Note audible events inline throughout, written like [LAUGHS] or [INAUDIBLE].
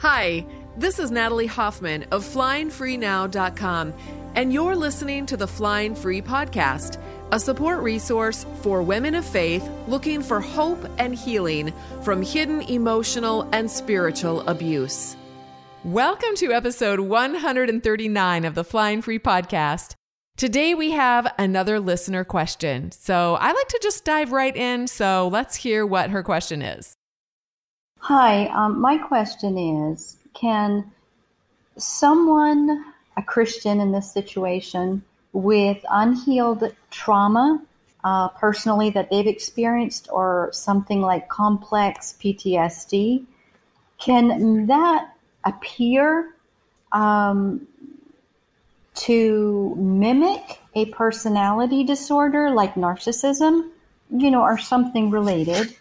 Hi, this is Natalie Hoffman of FlyingFreeNow.com, and you're listening to the Flying Free Podcast, a support resource for women of faith looking for hope and healing from hidden emotional and spiritual abuse. Welcome to episode 139 of the Flying Free Podcast. Today we have another listener question. So I like to just dive right in. So let's hear what her question is. Hi, um, my question is Can someone, a Christian in this situation, with unhealed trauma uh, personally that they've experienced or something like complex PTSD, can that appear um, to mimic a personality disorder like narcissism, you know, or something related?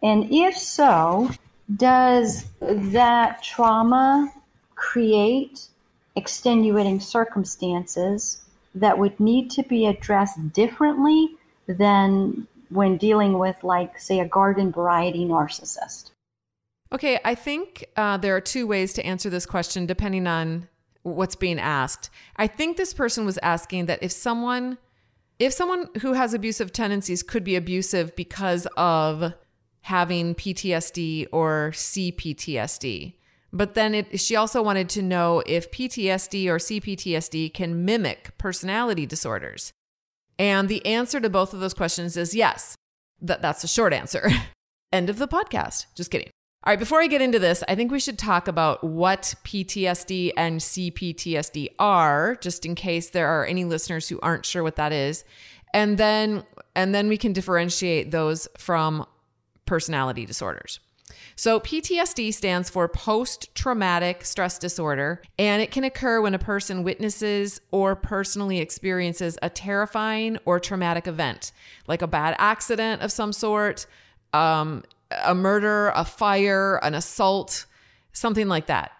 And if so, does that trauma create extenuating circumstances that would need to be addressed differently than when dealing with, like, say, a garden variety narcissist? Okay, I think uh, there are two ways to answer this question depending on what's being asked. I think this person was asking that if someone if someone who has abusive tendencies could be abusive because of having PTSD or CPTSD. But then it, she also wanted to know if PTSD or CPTSD can mimic personality disorders. And the answer to both of those questions is yes. That, that's a short answer. [LAUGHS] End of the podcast. Just kidding. All right, before I get into this, I think we should talk about what PTSD and CPTSD are, just in case there are any listeners who aren't sure what that is. And then and then we can differentiate those from personality disorders. So, PTSD stands for post traumatic stress disorder, and it can occur when a person witnesses or personally experiences a terrifying or traumatic event, like a bad accident of some sort, um, a murder, a fire, an assault, something like that.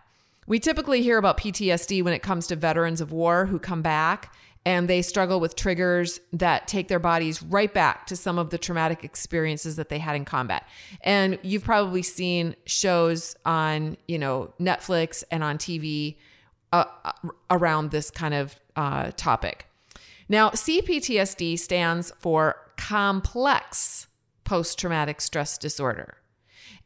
We typically hear about PTSD when it comes to veterans of war who come back and they struggle with triggers that take their bodies right back to some of the traumatic experiences that they had in combat. And you've probably seen shows on, you know, Netflix and on TV uh, uh, around this kind of uh, topic. Now, CPTSD stands for complex post traumatic stress disorder.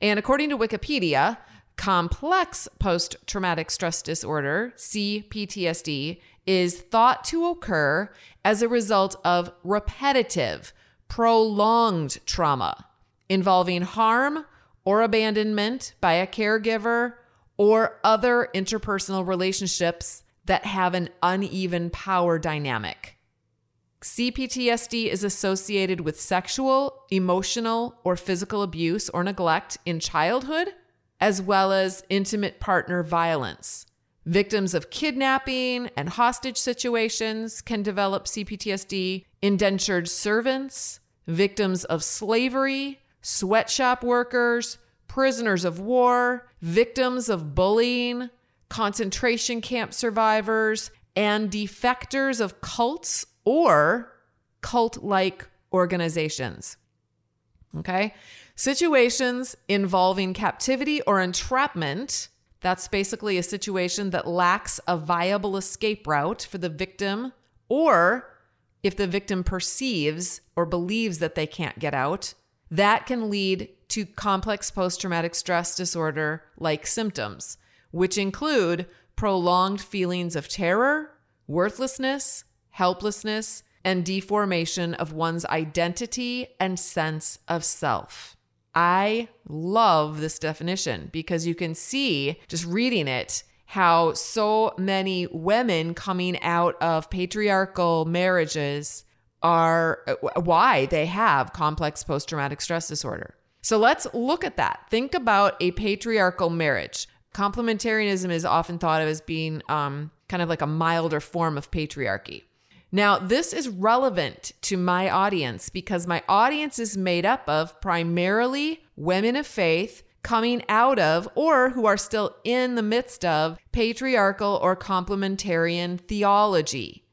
And according to Wikipedia, complex post traumatic stress disorder, CPTSD, is thought to occur as a result of repetitive, prolonged trauma involving harm or abandonment by a caregiver or other interpersonal relationships that have an uneven power dynamic. CPTSD is associated with sexual, emotional, or physical abuse or neglect in childhood, as well as intimate partner violence. Victims of kidnapping and hostage situations can develop CPTSD, indentured servants, victims of slavery, sweatshop workers, prisoners of war, victims of bullying, concentration camp survivors, and defectors of cults or cult like organizations. Okay? Situations involving captivity or entrapment that's basically a situation that lacks a viable escape route for the victim, or if the victim perceives or believes that they can't get out, that can lead to complex post traumatic stress disorder like symptoms, which include prolonged feelings of terror, worthlessness, helplessness, and deformation of one's identity and sense of self. I love this definition because you can see just reading it how so many women coming out of patriarchal marriages are uh, why they have complex post traumatic stress disorder. So let's look at that. Think about a patriarchal marriage. Complementarianism is often thought of as being um, kind of like a milder form of patriarchy. Now, this is relevant to my audience because my audience is made up of primarily women of faith coming out of or who are still in the midst of patriarchal or complementarian theology.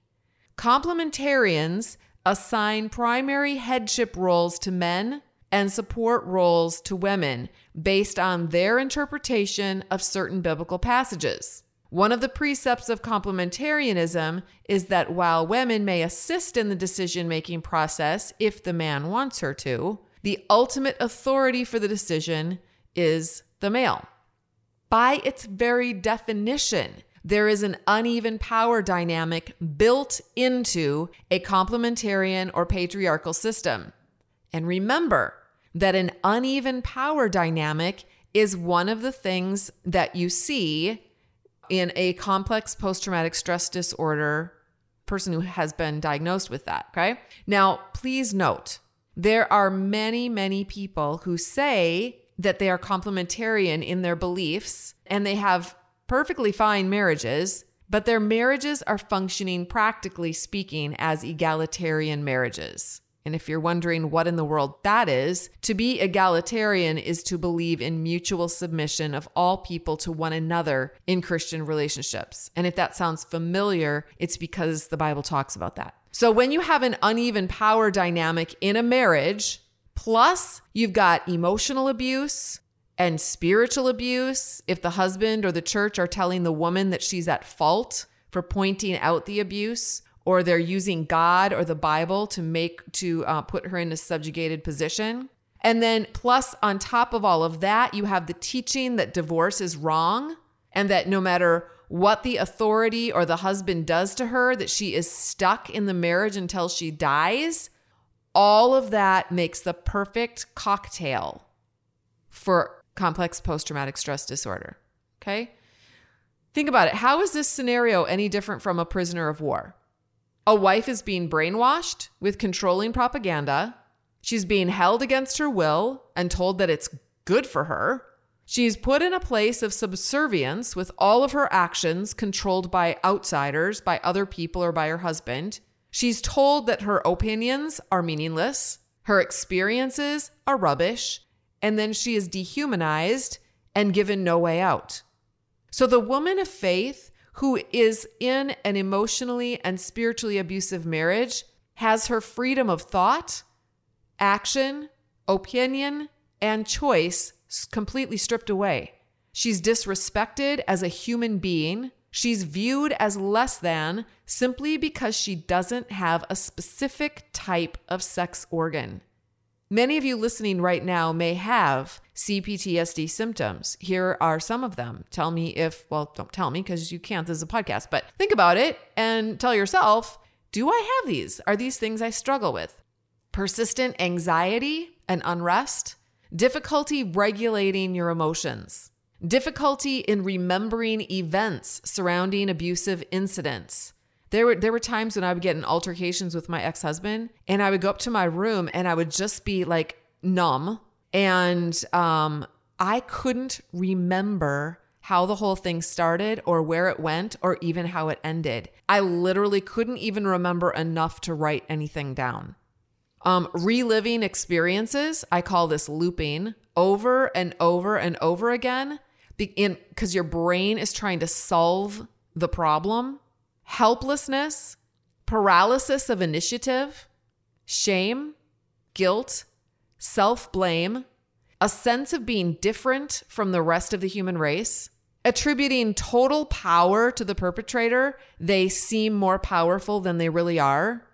Complementarians assign primary headship roles to men and support roles to women based on their interpretation of certain biblical passages. One of the precepts of complementarianism is that while women may assist in the decision making process if the man wants her to, the ultimate authority for the decision is the male. By its very definition, there is an uneven power dynamic built into a complementarian or patriarchal system. And remember that an uneven power dynamic is one of the things that you see in a complex post traumatic stress disorder person who has been diagnosed with that. Okay. Now, please note there are many, many people who say that they are complementarian in their beliefs and they have perfectly fine marriages, but their marriages are functioning, practically speaking, as egalitarian marriages. And if you're wondering what in the world that is, to be egalitarian is to believe in mutual submission of all people to one another in Christian relationships. And if that sounds familiar, it's because the Bible talks about that. So when you have an uneven power dynamic in a marriage, plus you've got emotional abuse, and spiritual abuse, if the husband or the church are telling the woman that she's at fault for pointing out the abuse, or they're using God or the Bible to make to uh, put her in a subjugated position. And then plus on top of all of that, you have the teaching that divorce is wrong and that no matter what the authority or the husband does to her that she is stuck in the marriage until she dies. All of that makes the perfect cocktail for complex post traumatic stress disorder. Okay? Think about it. How is this scenario any different from a prisoner of war? A wife is being brainwashed with controlling propaganda. She's being held against her will and told that it's good for her. She's put in a place of subservience with all of her actions controlled by outsiders, by other people, or by her husband. She's told that her opinions are meaningless, her experiences are rubbish, and then she is dehumanized and given no way out. So the woman of faith who is in an emotionally and spiritually abusive marriage has her freedom of thought, action, opinion, and choice completely stripped away. She's disrespected as a human being. She's viewed as less than simply because she doesn't have a specific type of sex organ. Many of you listening right now may have CPTSD symptoms. Here are some of them. Tell me if, well, don't tell me because you can't. This is a podcast, but think about it and tell yourself do I have these? Are these things I struggle with? Persistent anxiety and unrest, difficulty regulating your emotions, difficulty in remembering events surrounding abusive incidents there were there were times when I would get in altercations with my ex-husband and I would go up to my room and I would just be like numb and um I couldn't remember how the whole thing started or where it went or even how it ended. I literally couldn't even remember enough to write anything down. Um, reliving experiences, I call this looping over and over and over again because your brain is trying to solve the problem helplessness, paralysis of initiative, shame, guilt, self blame, a sense of being different from the rest of the human race, attributing total power to the perpetrator. They seem more powerful than they really are.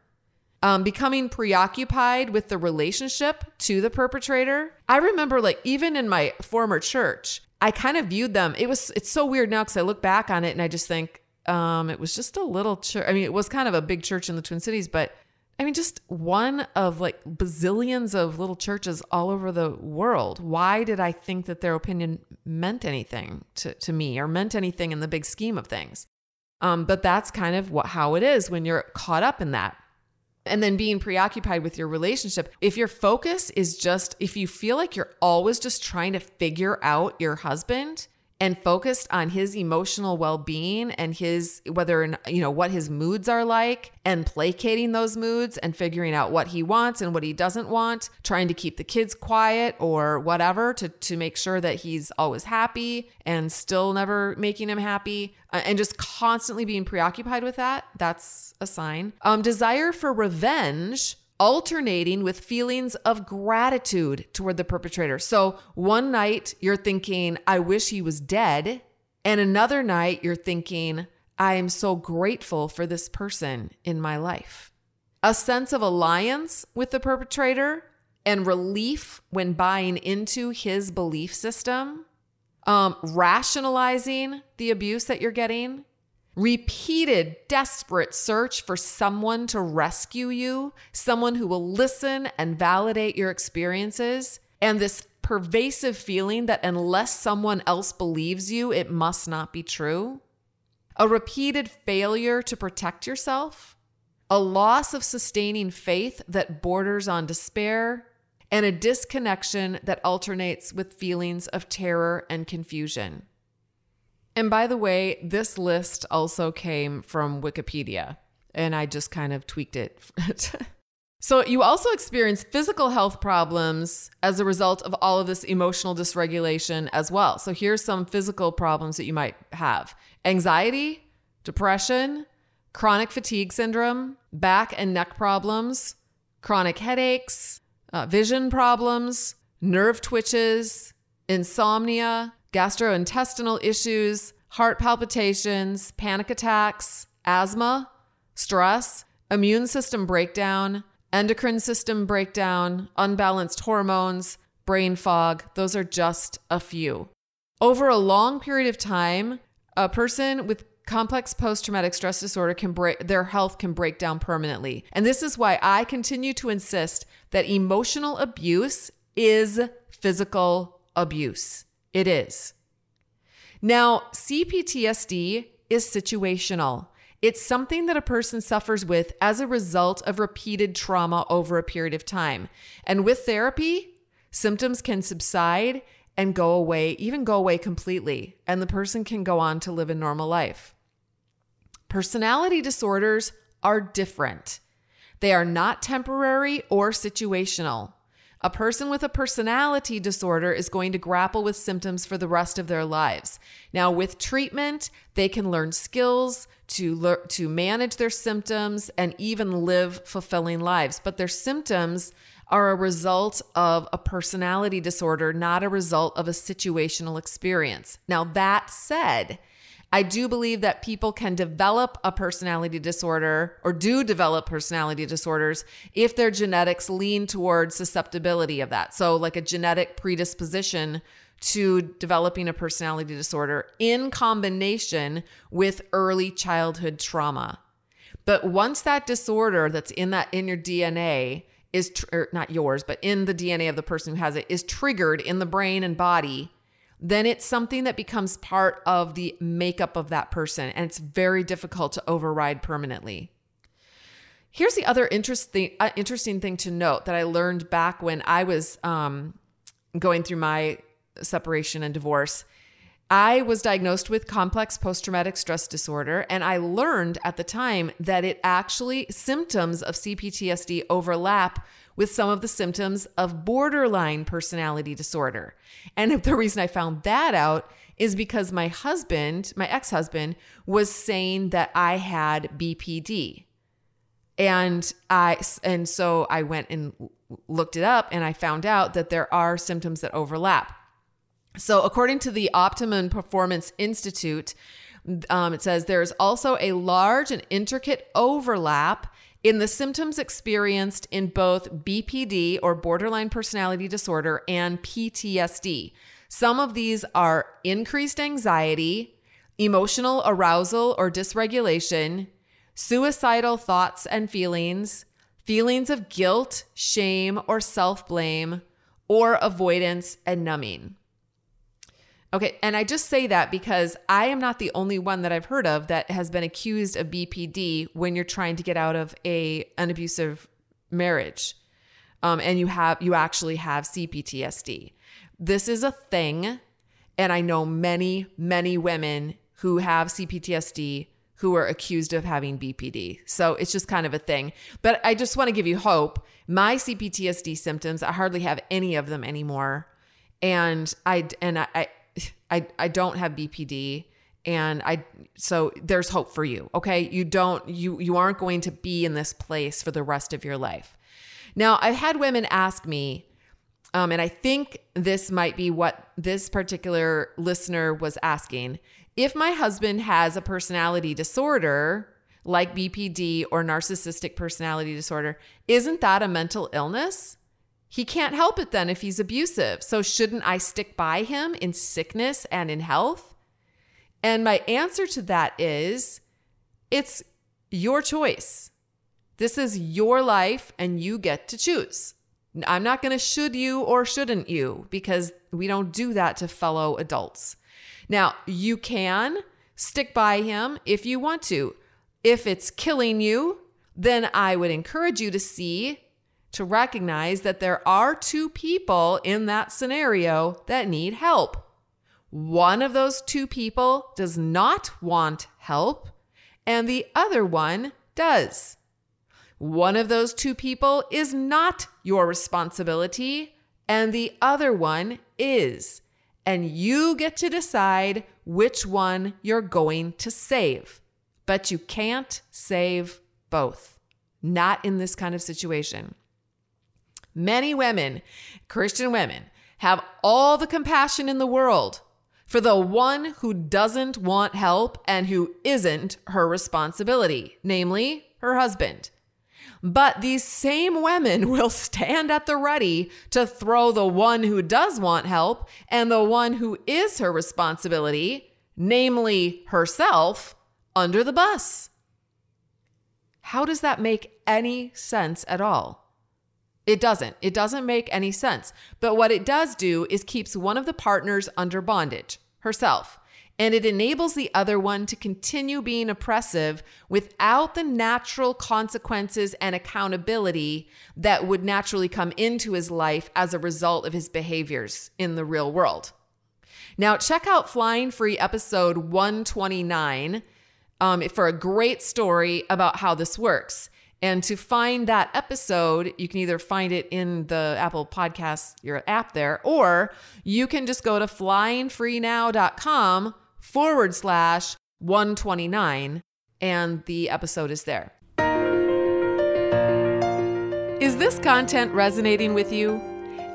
Um, becoming preoccupied with the relationship to the perpetrator. I remember, like, even in my former church, I kind of viewed them. It was, it's so weird now because I look back on it and I just think, um, it was just a little church. I mean, it was kind of a big church in the Twin Cities, but I mean, just one of like bazillions of little churches all over the world. Why did I think that their opinion meant anything to, to me or meant anything in the big scheme of things? Um, but that's kind of what how it is when you're caught up in that. And then being preoccupied with your relationship. If your focus is just, if you feel like you're always just trying to figure out your husband, and focused on his emotional well-being and his whether you know what his moods are like and placating those moods and figuring out what he wants and what he doesn't want trying to keep the kids quiet or whatever to to make sure that he's always happy and still never making him happy uh, and just constantly being preoccupied with that that's a sign. Um desire for revenge alternating with feelings of gratitude toward the perpetrator. So one night you're thinking, I wish he was dead. And another night you're thinking, I am so grateful for this person in my life. A sense of alliance with the perpetrator and relief when buying into his belief system, um, rationalizing the abuse that you're getting, repeated desperate search for someone to rescue you, someone who will listen and validate your experiences, and this pervasive feeling that unless someone else believes you, it must not be true. A repeated failure to protect yourself, a loss of sustaining faith that borders on despair, and a disconnection that alternates with feelings of terror and confusion. And by the way, this list also came from Wikipedia, and I just kind of tweaked it. [LAUGHS] so, you also experience physical health problems as a result of all of this emotional dysregulation as well. So, here's some physical problems that you might have anxiety, depression, chronic fatigue syndrome, back and neck problems, chronic headaches, uh, vision problems, nerve twitches, insomnia, gastrointestinal issues, heart palpitations, panic attacks, asthma, stress, immune system breakdown, endocrine system breakdown, unbalanced hormones, brain fog. Those are just a few. Over a long period of time, a person with complex post-traumatic stress disorder can break their health can break down permanently. And this is why I continue to insist that emotional abuse is physical abuse. It is. Now, CPTSD is situational. It's something that a person suffers with as a result of repeated trauma over a period of time. And with therapy, symptoms can subside and go away, even go away completely, and the person can go on to live a normal life. Personality disorders are different. They are not temporary or situational. A person with a personality disorder is going to grapple with symptoms for the rest of their lives. Now, with treatment, they can learn skills to to manage their symptoms and even live fulfilling lives. But their symptoms are a result of a personality disorder, not a result of a situational experience. Now, that said, I do believe that people can develop a personality disorder or do develop personality disorders if their genetics lean towards susceptibility of that. So, like a genetic predisposition to developing a personality disorder in combination with early childhood trauma. But once that disorder that's in that in your DNA is tr- not yours, but in the DNA of the person who has it is triggered in the brain and body, then it's something that becomes part of the makeup of that person. And it's very difficult to override permanently. Here's the other interesting, uh, interesting thing to note that I learned back when I was um, going through my separation and divorce. I was diagnosed with complex post traumatic stress disorder, and I learned at the time that it actually symptoms of CPTSD overlap with some of the symptoms of borderline personality disorder. And [LAUGHS] the reason I found that out is because my husband, my ex husband, was saying that I had BPD. And I and so I went and looked it up and I found out that there are symptoms that overlap. So according to the Optimum Performance Institute, um, it says there is also a large and intricate overlap in the symptoms experienced in both BPD or borderline personality disorder and PTSD. Some of these are increased anxiety, emotional arousal or dysregulation, suicidal thoughts and feelings, feelings of guilt, shame, or self blame, or avoidance and numbing. Okay, and I just say that because I am not the only one that I've heard of that has been accused of BPD when you're trying to get out of a an abusive marriage, um, and you have you actually have CPTSD. This is a thing, and I know many many women who have CPTSD who are accused of having BPD. So it's just kind of a thing. But I just want to give you hope. My CPTSD symptoms, I hardly have any of them anymore. And I and I, I, I don't have BPD and I so there's hope for you. Okay? You don't you you aren't going to be in this place for the rest of your life. Now, I've had women ask me, um, and I think this might be what this particular listener was asking. If my husband has a personality disorder, like BPD or narcissistic personality disorder, isn't that a mental illness? He can't help it then if he's abusive. So, shouldn't I stick by him in sickness and in health? And my answer to that is it's your choice. This is your life and you get to choose. I'm not going to should you or shouldn't you because we don't do that to fellow adults. Now, you can stick by him if you want to. If it's killing you, then I would encourage you to see, to recognize that there are two people in that scenario that need help. One of those two people does not want help, and the other one does. One of those two people is not your responsibility, and the other one is. And you get to decide which one you're going to save. But you can't save both, not in this kind of situation. Many women, Christian women, have all the compassion in the world for the one who doesn't want help and who isn't her responsibility, namely her husband. But these same women [LAUGHS] will stand at the ready to throw the one who does want help and the one who is her responsibility, namely herself, under the bus. How does that make any sense at all? It doesn't. It doesn't make any sense. But what it does do is keeps one of the partners under bondage, herself, and it enables the other one to continue being oppressive without the natural consequences and accountability that would naturally come into his life as a result of his behaviors in the real world. Now, check out Flying Free episode 129 um, for a great story about how this works. And to find that episode, you can either find it in the Apple Podcast, your app there, or you can just go to flyingfreenow.com forward slash 129 and the episode is there. Is this content resonating with you?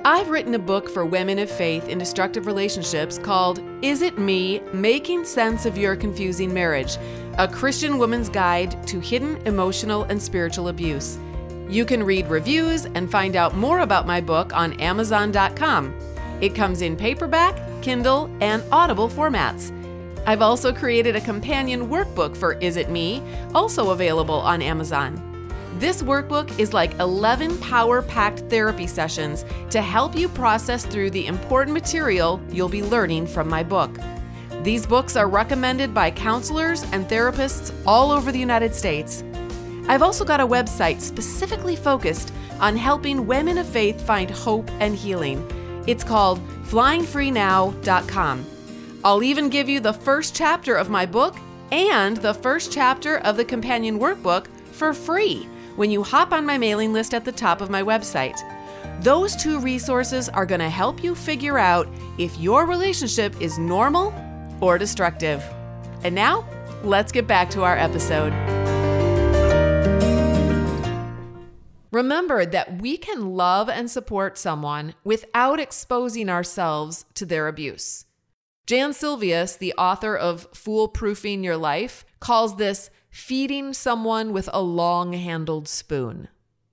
I've written a book for women of faith in destructive relationships called Is It Me? Making Sense of Your Confusing Marriage, a Christian woman's guide to hidden emotional and spiritual abuse. You can read reviews and find out more about my book on Amazon.com. It comes in paperback, Kindle, and Audible formats. I've also created a companion workbook for Is It Me, also available on Amazon. This workbook is like 11 power packed therapy sessions to help you process through the important material you'll be learning from my book. These books are recommended by counselors and therapists all over the United States. I've also got a website specifically focused on helping women of faith find hope and healing. It's called flyingfreenow.com. I'll even give you the first chapter of my book and the first chapter of the companion workbook for free when you hop on my mailing list at the top of my website. Those two resources are going to help you figure out if your relationship is normal or destructive. And now, let's get back to our episode. Remember that we can love and support someone without exposing ourselves to their abuse. Jan Silvious, the author of Foolproofing Your Life, calls this feeding someone with a long handled spoon.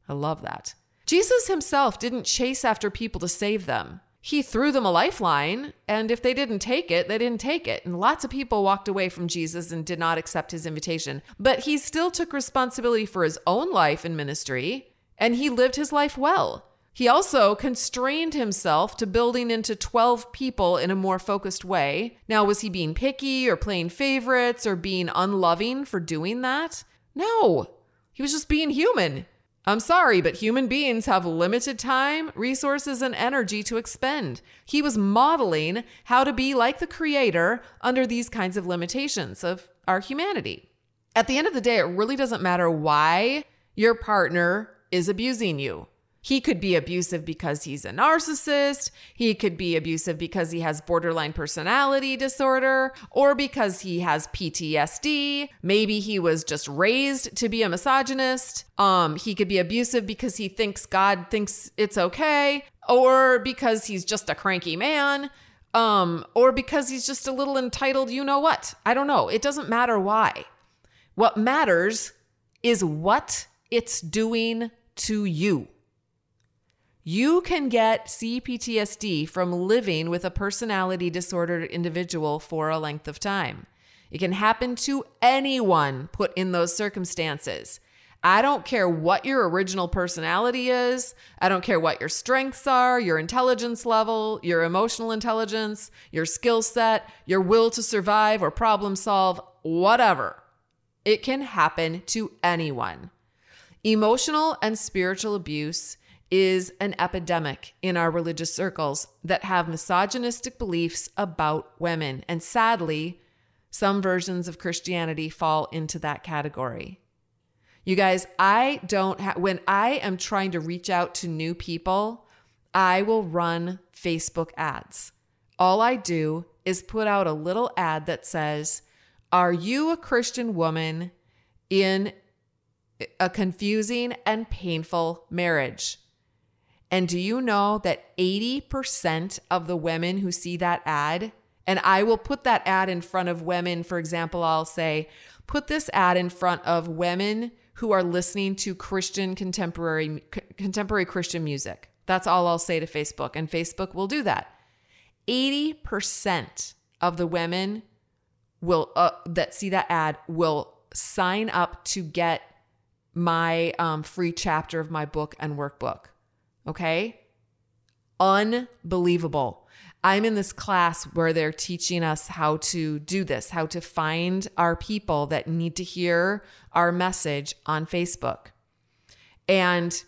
I love that. Jesus himself didn't chase after people to save them. He threw them a lifeline, and if they didn't take it, they didn't take it. And lots of people walked away from Jesus and did not accept his invitation. But he still took responsibility for his own life and ministry, and he lived his life well. He also constrained himself to building into 12 people in a more focused way. Now, was he being picky or playing favorites or being unloving for doing that? No, he was just being human. I'm sorry, but human beings have limited time, resources, and energy to expend. He was modeling how to be like the Creator under these kinds of limitations of our humanity. At the end of the day, it really doesn't matter why your partner is abusing you. He could be abusive because he's a narcissist. He could be abusive because he has borderline personality disorder or because he has PTSD. Maybe he was just raised to be a misogynist. Um, he could be abusive because he thinks God thinks it's okay or because he's just a cranky man. Um, or because he's just a little entitled, you know what? I don't know. It doesn't matter why. What matters is what it's doing to you. You can get CPTSD from living with a personality disordered individual for a length of time. It can happen to anyone put in those circumstances. I don't care what your original personality is. I don't care what your strengths are, your intelligence level, your emotional intelligence, your skill set, your will to survive or problem solve, whatever. It can happen to anyone. Emotional and spiritual abuse is an epidemic in our religious circles that have misogynistic beliefs about women. And sadly, some versions of Christianity fall into that category. You guys, I don't have, when I am trying to reach out to new people, I will run Facebook ads. All I do is put out a little ad that says, Are you a Christian woman in a confusing and painful marriage? And do you know that 80% of the women who see that ad, and I will put that ad in front of women, for example, I'll say, put this ad in front of women who are listening to Christian contemporary contemporary Christian music. That's all I'll say to Facebook, and Facebook will do that. 80% of the women will uh, that see that ad will sign up to get my um, free chapter of my book and workbook. Okay. Unbelievable. I'm in this class where they're teaching us how to do this, how to find our people that need to hear our message on Facebook. And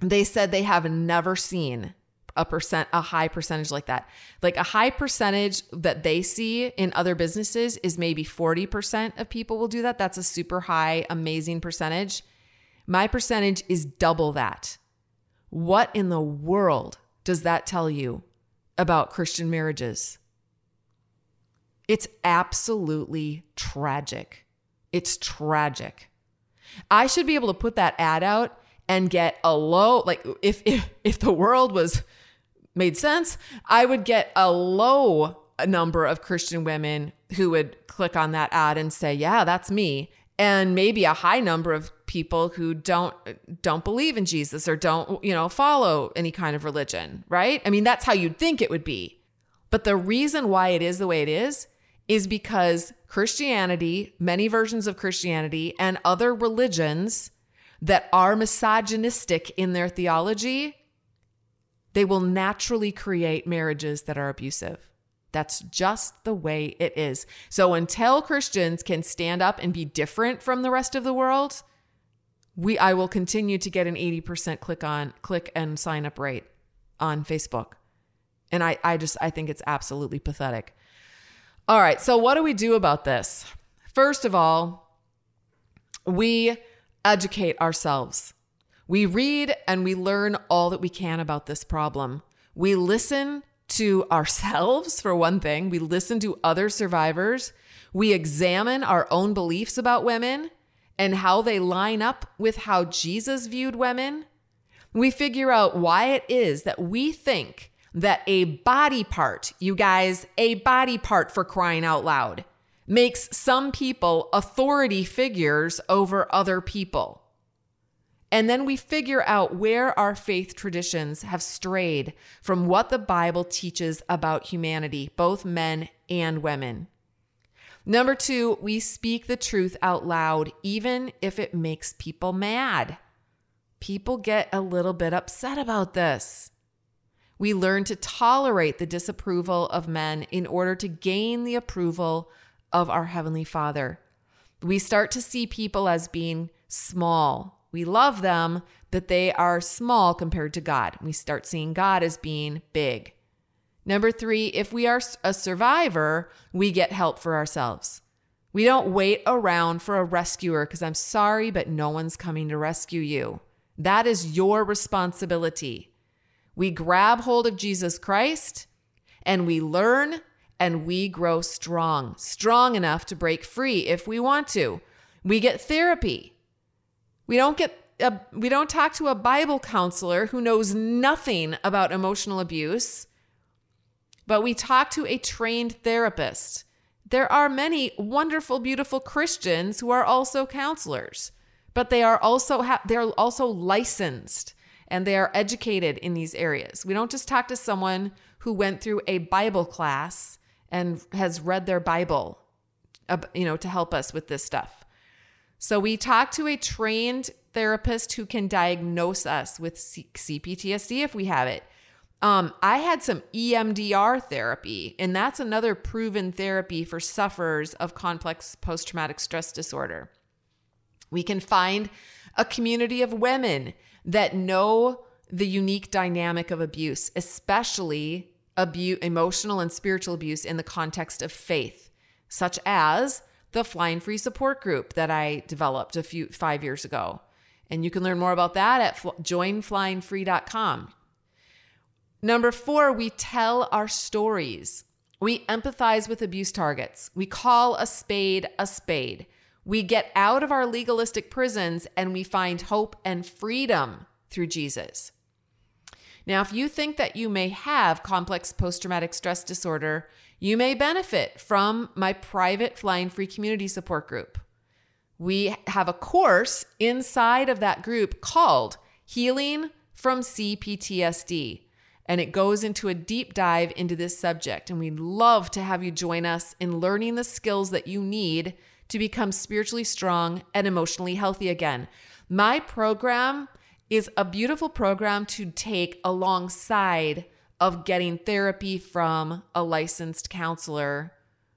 they said they have never seen a percent a high percentage like that. Like a high percentage that they see in other businesses is maybe 40% of people will do that. That's a super high amazing percentage. My percentage is double that. What in the world does that tell you about Christian marriages? It's absolutely tragic. It's tragic. I should be able to put that ad out and get a low like if if if the world was made sense, I would get a low number of Christian women who would click on that ad and say, "Yeah, that's me." And maybe a high number of people who don't don't believe in Jesus or don't, you know, follow any kind of religion, right? I mean, that's how you'd think it would be. But the reason why it is the way it is is because Christianity, many versions of Christianity and other religions that are misogynistic in their theology, they will naturally create marriages that are abusive. That's just the way it is. So until Christians can stand up and be different from the rest of the world, we I will continue to get an 80% click on click and sign up rate on Facebook. And I I just I think it's absolutely pathetic. All right, so what do we do about this? First of all, we educate ourselves. We read and we learn all that we can about this problem. We listen to [LAUGHS] ourselves, for one thing. We listen to other survivors. We examine our own beliefs about women and how they line up with how Jesus viewed women, we figure out why it is that we think that a body part, you guys, a body part for crying out loud, makes some people authority figures over other people. And then we figure out where our faith traditions have strayed from what the Bible teaches about humanity, both men and women. Number two, we speak the truth out loud, even if it makes people mad. People get a little bit upset about this. We learn to tolerate the disapproval of men in order to gain the approval of our Heavenly Father. We start to see people as being small. We love them, but they are small compared to God. We start seeing God as being big. Number three, if we are a survivor, we get help for ourselves. We don't wait around for a rescuer because I'm sorry, but no one's coming to rescue you. That is your responsibility. We grab hold of Jesus Christ and we learn and we grow strong, strong enough to break free if we want to. We get therapy. We don't get a, we don't talk to a Bible counselor who knows nothing about emotional abuse, but we talk to a trained therapist. There are many wonderful, beautiful Christians who are also counselors, but they are also ha- they're also licensed and they are educated in these areas. We don't just talk to someone who went through a Bible class and has read their Bible, you know, to help us with this stuff. So we talk to a trained therapist who can diagnose us with C- CPTSD if we have it. Um, I had some EMDR therapy, and that's another proven therapy for sufferers of complex post traumatic stress disorder. We can find a community of women that know the unique dynamic of abuse, especially abuse, emotional and spiritual abuse in the context of faith, such as the Flying Free support group that I developed a few five years ago. And you can learn more about that at joinflyingfree.com. Number four, we tell our stories. We empathize with abuse targets. We call a spade a spade. We get out of our legalistic prisons and we find hope and freedom through Jesus. Now, if you think that you may have complex post traumatic stress disorder, you may benefit from my private Flying Free community support group. We have a course inside of that group called Healing from CPTSD. And it goes into a deep dive into this subject. And we'd love to have you join us in learning the skills that you need to become spiritually strong and emotionally healthy again. My program is a beautiful program to take alongside of getting therapy from a licensed counselor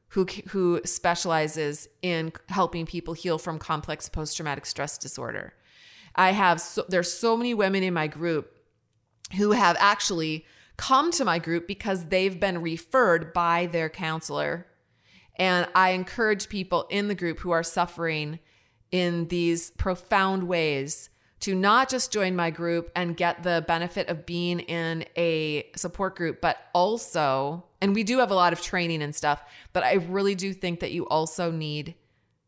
who who specializes in helping people heal from complex post-traumatic stress disorder. I have so, there's so many women in my group who have actually come to my group because they've been referred by their counselor and I encourage people in the group who are suffering in these profound ways to not just join my group and get the benefit of being in a support group, but also, and we do have a lot of training and stuff, but I really do think that you also need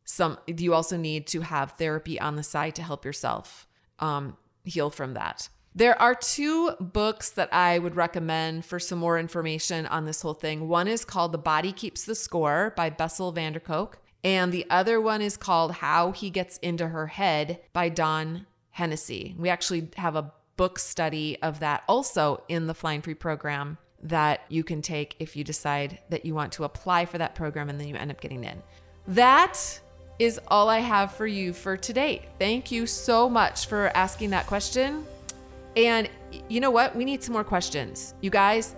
some, you also need to have therapy on the side to help yourself um, heal from that. There are two books that I would recommend for some more information on this whole thing. One is called The Body Keeps the Score by Bessel van der Kolk, and the other one is called How He Gets Into Her Head by Don Hennessy. We actually have a book study of that also in the Flying Free program that you can take if you decide that you want to apply for that program and then you end up getting in. That is all I have for you for today. Thank you so much for asking that question. And you know what? We need some more questions. You guys,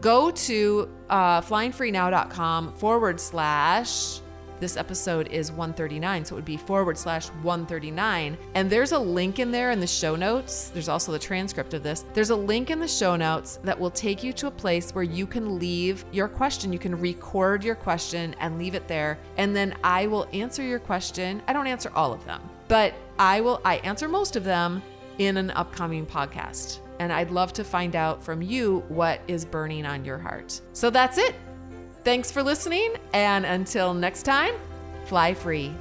go to uh, flyingfreenow.com forward slash. This episode is 139, so it would be forward slash 139. And there's a link in there in the show notes. There's also the transcript of this. There's a link in the show notes that will take you to a place where you can leave your question. You can record your question and leave it there. And then I will answer your question. I don't answer all of them, but I will, I answer most of them in an upcoming podcast. And I'd love to find out from you what is burning on your heart. So that's it. Thanks for listening. And until next time, fly free.